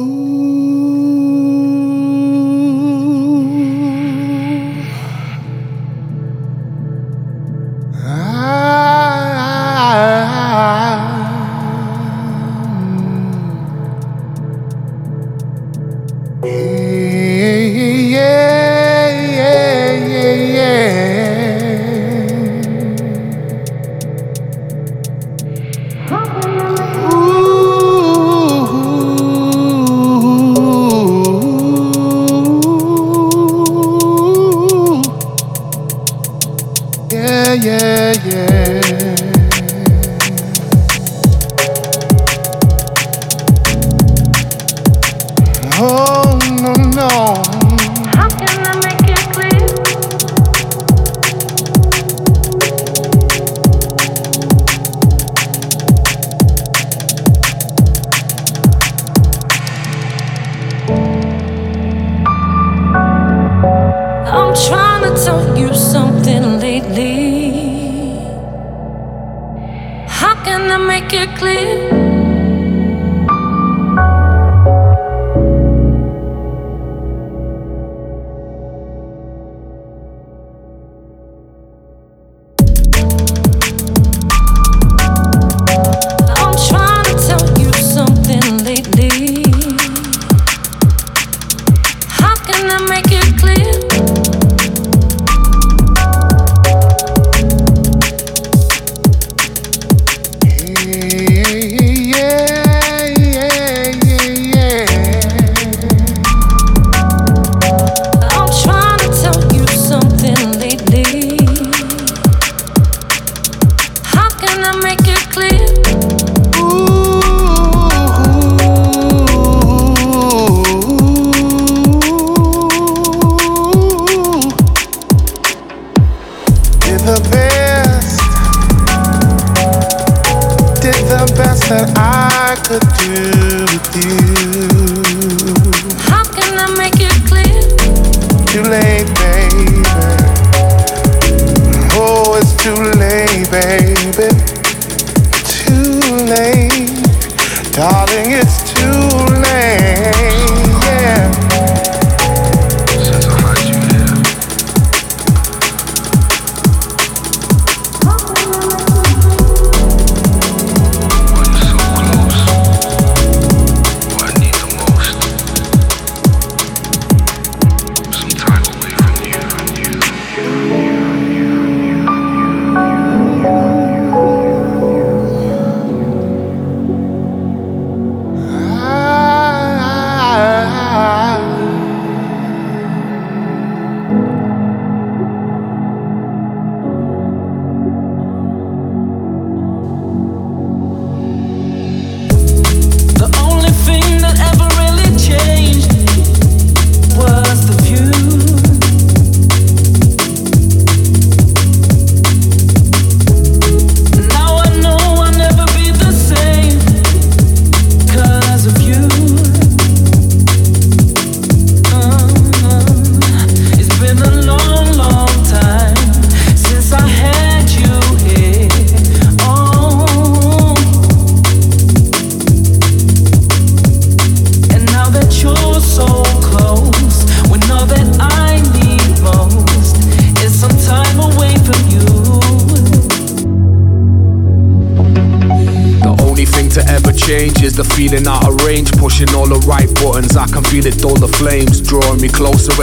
Ooh.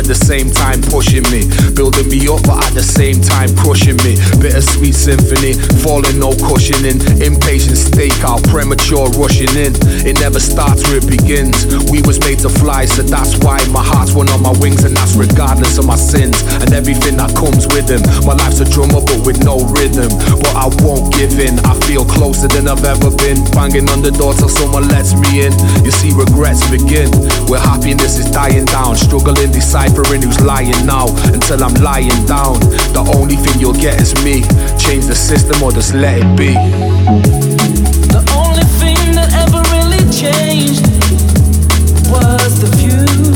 the same time pushing me. falling, no cushioning. Impatient stakeout, premature rushing in. It never starts where it begins. We was made to fly, so that's why my heart's one on my wings, and that's regardless of my sins and everything that comes with them. My life's a drummer, but with no rhythm. But I won't give in. I feel closer than I've ever been. Banging on the door till someone lets me in. You see, regrets begin. Where happiness is dying down, struggling, deciphering who's lying now until I'm lying down. The only thing you'll get is me change the system or just let it be. The only thing that ever really changed was the view.